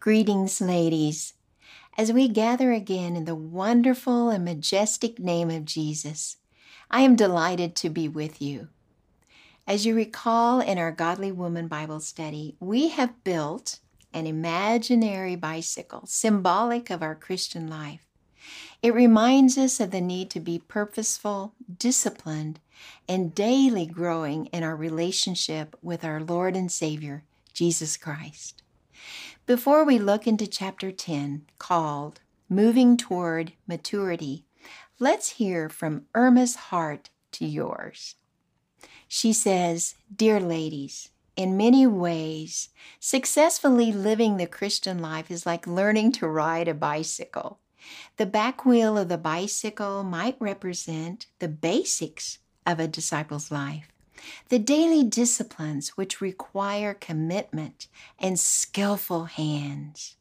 Greetings, ladies. As we gather again in the wonderful and majestic name of Jesus, I am delighted to be with you. As you recall in our Godly Woman Bible study, we have built an imaginary bicycle symbolic of our Christian life. It reminds us of the need to be purposeful, disciplined, and daily growing in our relationship with our Lord and Savior, Jesus Christ. Before we look into chapter 10, called Moving Toward Maturity, let's hear from Irma's heart to yours. She says, Dear ladies, in many ways, successfully living the Christian life is like learning to ride a bicycle. The back wheel of the bicycle might represent the basics of a disciple's life. The daily disciplines which require commitment and skillful hands.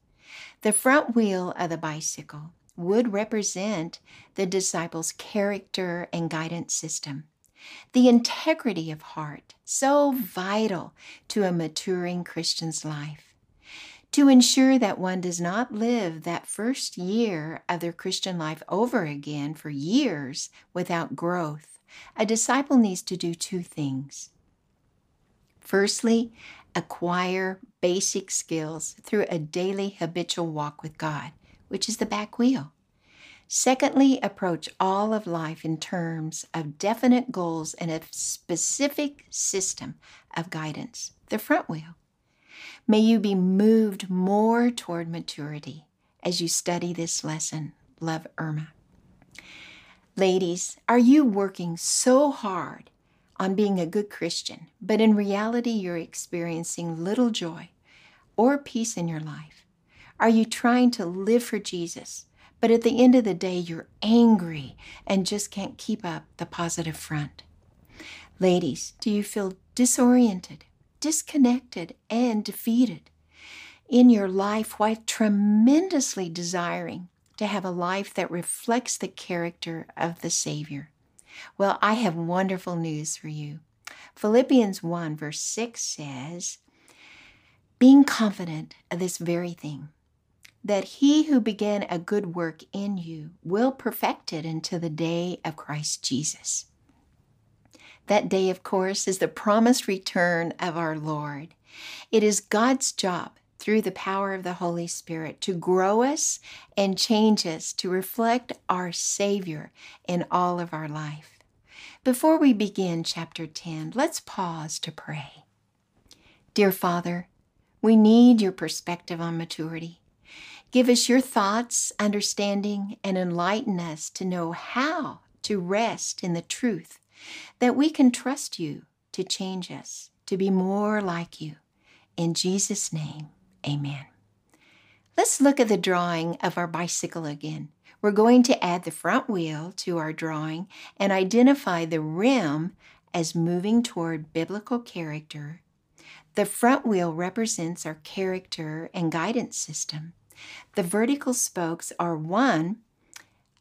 The front wheel of the bicycle would represent the disciple's character and guidance system. The integrity of heart, so vital to a maturing Christian's life. To ensure that one does not live that first year of their Christian life over again for years without growth a disciple needs to do two things. Firstly, acquire basic skills through a daily habitual walk with God, which is the back wheel. Secondly, approach all of life in terms of definite goals and a specific system of guidance, the front wheel. May you be moved more toward maturity as you study this lesson. Love Irma. Ladies, are you working so hard on being a good Christian, but in reality you're experiencing little joy or peace in your life? Are you trying to live for Jesus, but at the end of the day you're angry and just can't keep up the positive front? Ladies, do you feel disoriented, disconnected, and defeated in your life while tremendously desiring to have a life that reflects the character of the Savior? Well, I have wonderful news for you. Philippians 1, verse 6 says, Being confident of this very thing, that he who began a good work in you will perfect it until the day of Christ Jesus. That day, of course, is the promised return of our Lord. It is God's job through the power of the Holy Spirit to grow us and change us to reflect our Savior in all of our life. Before we begin chapter 10, let's pause to pray. Dear Father, we need your perspective on maturity. Give us your thoughts, understanding, and enlighten us to know how to rest in the truth that we can trust you to change us, to be more like you. In Jesus' name, Amen. Let's look at the drawing of our bicycle again. We're going to add the front wheel to our drawing and identify the rim as moving toward biblical character. The front wheel represents our character and guidance system. The vertical spokes are one,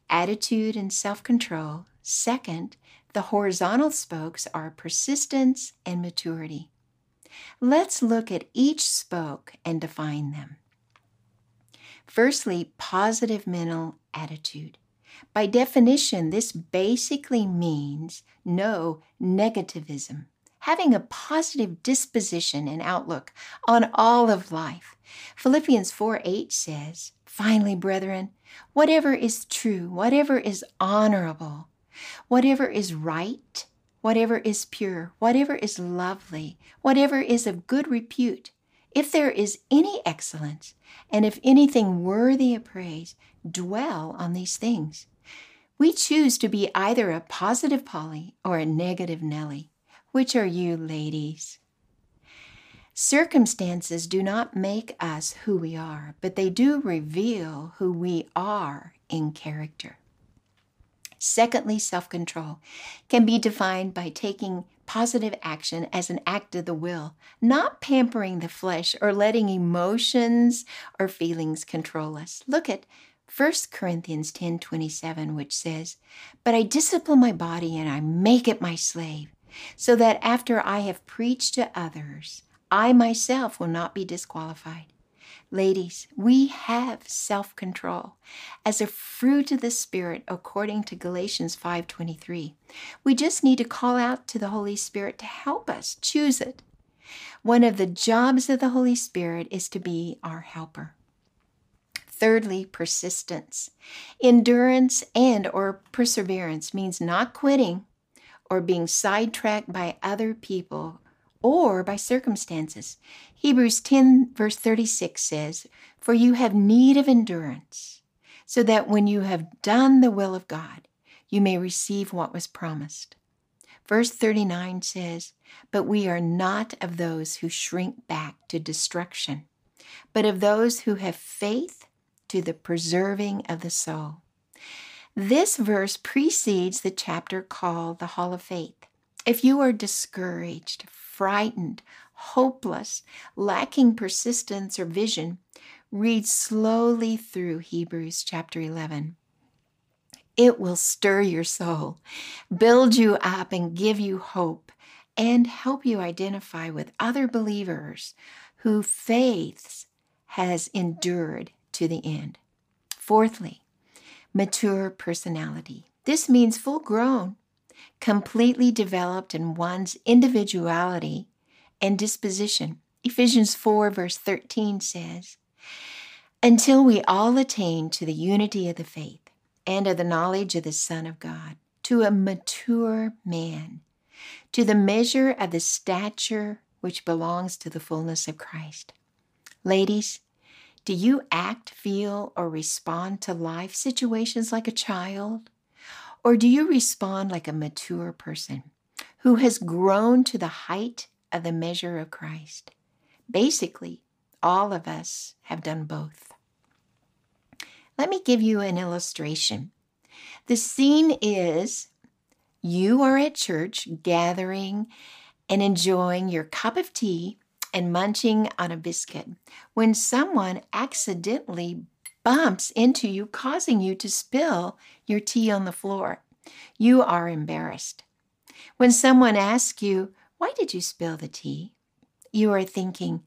attitude and self control. Second, the horizontal spokes are persistence and maturity. Let's look at each spoke and define them. Firstly, positive mental attitude. By definition, this basically means no negativism, having a positive disposition and outlook on all of life. Philippians 4 8 says, Finally, brethren, whatever is true, whatever is honorable, whatever is right, whatever is pure, whatever is lovely, whatever is of good repute, if there is any excellence, and if anything worthy of praise, dwell on these things. We choose to be either a positive Polly or a negative Nellie. Which are you, ladies? Circumstances do not make us who we are, but they do reveal who we are in character. Secondly, self control can be defined by taking positive action as an act of the will, not pampering the flesh or letting emotions or feelings control us. Look at 1 Corinthians 10:27 which says, "But I discipline my body and I make it my slave, so that after I have preached to others, I myself will not be disqualified." Ladies, we have self-control as a fruit of the spirit according to Galatians 5:23. We just need to call out to the Holy Spirit to help us choose it. One of the jobs of the Holy Spirit is to be our helper. Thirdly, persistence. Endurance and or perseverance means not quitting or being sidetracked by other people or by circumstances. Hebrews 10, verse 36 says, For you have need of endurance, so that when you have done the will of God, you may receive what was promised. Verse 39 says, But we are not of those who shrink back to destruction, but of those who have faith to the preserving of the soul. This verse precedes the chapter called the Hall of Faith. If you are discouraged, frightened, hopeless, lacking persistence or vision, read slowly through Hebrews chapter 11. It will stir your soul, build you up, and give you hope, and help you identify with other believers whose faith has endured to the end. Fourthly, mature personality. This means full grown, completely developed in one's individuality and disposition. Ephesians 4, verse 13 says, Until we all attain to the unity of the faith and of the knowledge of the Son of God, to a mature man, to the measure of the stature which belongs to the fullness of Christ. Ladies, do you act, feel, or respond to life situations like a child? Or do you respond like a mature person who has grown to the height of the measure of Christ? Basically, all of us have done both. Let me give you an illustration. The scene is you are at church gathering and enjoying your cup of tea and munching on a biscuit when someone accidentally bumps into you, causing you to spill your tea on the floor. You are embarrassed. When someone asks you, Why did you spill the tea? you are thinking,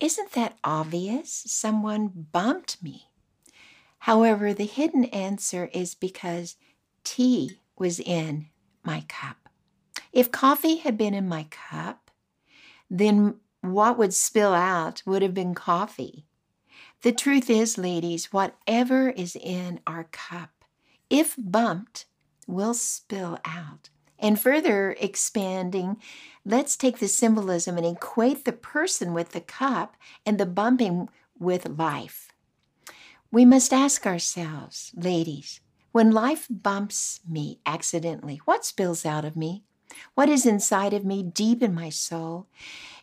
Isn't that obvious? Someone bumped me. However, the hidden answer is because tea was in my cup. If coffee had been in my cup, then what would spill out would have been coffee. The truth is, ladies, whatever is in our cup, if bumped, will spill out. And further expanding, let's take the symbolism and equate the person with the cup and the bumping with life. We must ask ourselves, ladies, when life bumps me accidentally, what spills out of me? What is inside of me, deep in my soul?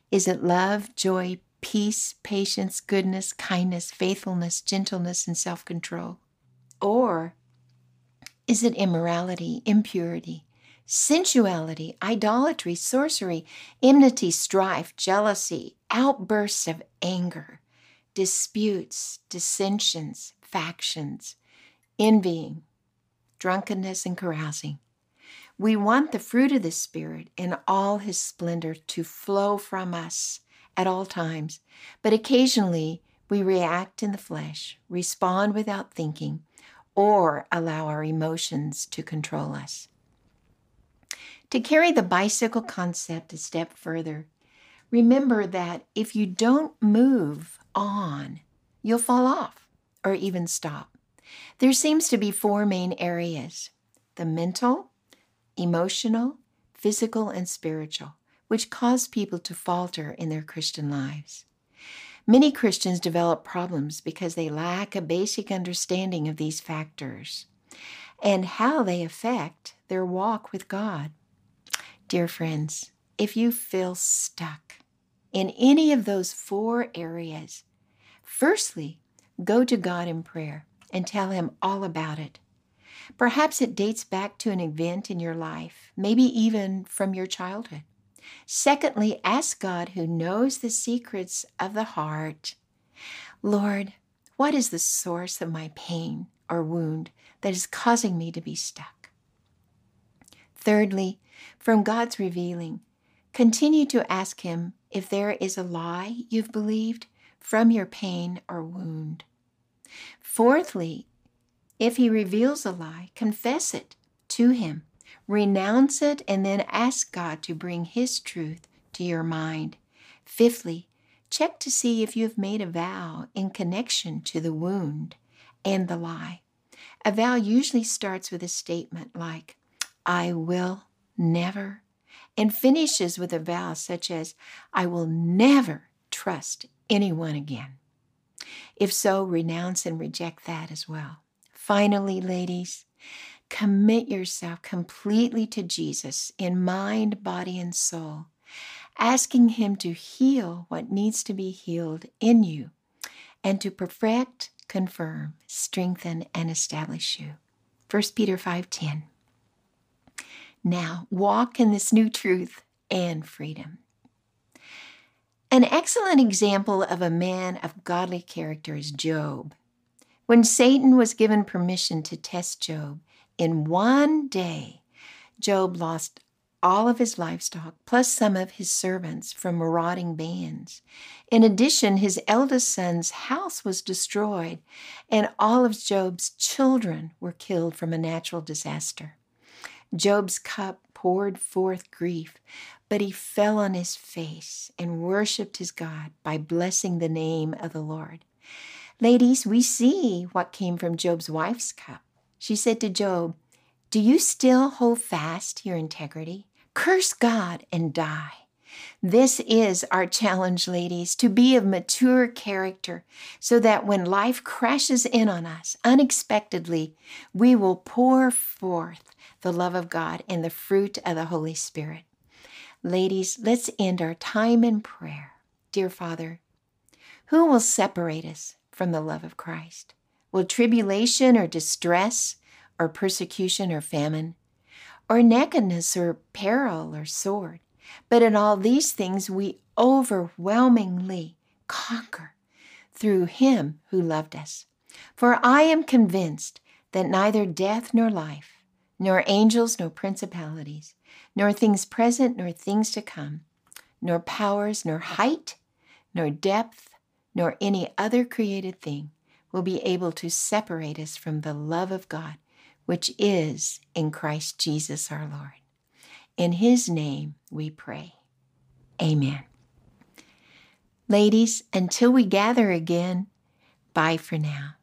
Is it love, joy, peace, patience, goodness, kindness, faithfulness, gentleness, and self control? Or is it immorality, impurity, sensuality, idolatry, sorcery, enmity, strife, jealousy, outbursts of anger, disputes, dissensions, factions, envying, drunkenness, and carousing? We want the fruit of the Spirit in all His splendor to flow from us at all times, but occasionally we react in the flesh, respond without thinking, or allow our emotions to control us. To carry the bicycle concept a step further, remember that if you don't move on, you'll fall off or even stop. There seems to be four main areas the mental, emotional, physical, and spiritual, which cause people to falter in their Christian lives. Many Christians develop problems because they lack a basic understanding of these factors and how they affect their walk with God. Dear friends, if you feel stuck in any of those four areas, firstly, go to God in prayer and tell Him all about it. Perhaps it dates back to an event in your life, maybe even from your childhood. Secondly, ask God, who knows the secrets of the heart, Lord, what is the source of my pain or wound that is causing me to be stuck? Thirdly, from God's revealing, continue to ask Him if there is a lie you've believed from your pain or wound. Fourthly, if he reveals a lie, confess it to him, renounce it, and then ask God to bring his truth to your mind. Fifthly, check to see if you have made a vow in connection to the wound and the lie. A vow usually starts with a statement like, I will never, and finishes with a vow such as, I will never trust anyone again. If so, renounce and reject that as well. Finally, ladies, commit yourself completely to Jesus in mind, body, and soul, asking Him to heal what needs to be healed in you and to perfect, confirm, strengthen, and establish you. 1 Peter 5:10. Now, walk in this new truth and freedom. An excellent example of a man of godly character is Job. When Satan was given permission to test Job, in one day, Job lost all of his livestock, plus some of his servants from marauding bands. In addition, his eldest son's house was destroyed, and all of Job's children were killed from a natural disaster. Job's cup poured forth grief, but he fell on his face and worshiped his God by blessing the name of the Lord. Ladies, we see what came from Job's wife's cup. She said to Job, Do you still hold fast your integrity? Curse God and die. This is our challenge, ladies, to be of mature character so that when life crashes in on us unexpectedly, we will pour forth the love of God and the fruit of the Holy Spirit. Ladies, let's end our time in prayer. Dear Father, who will separate us from the love of Christ? Will tribulation or distress or persecution or famine or nakedness or peril or sword? But in all these things we overwhelmingly conquer through him who loved us. For I am convinced that neither death nor life, nor angels nor principalities, nor things present nor things to come, nor powers, nor height, nor depth, nor any other created thing will be able to separate us from the love of God, which is in Christ Jesus our Lord. In his name we pray. Amen. Ladies, until we gather again, bye for now.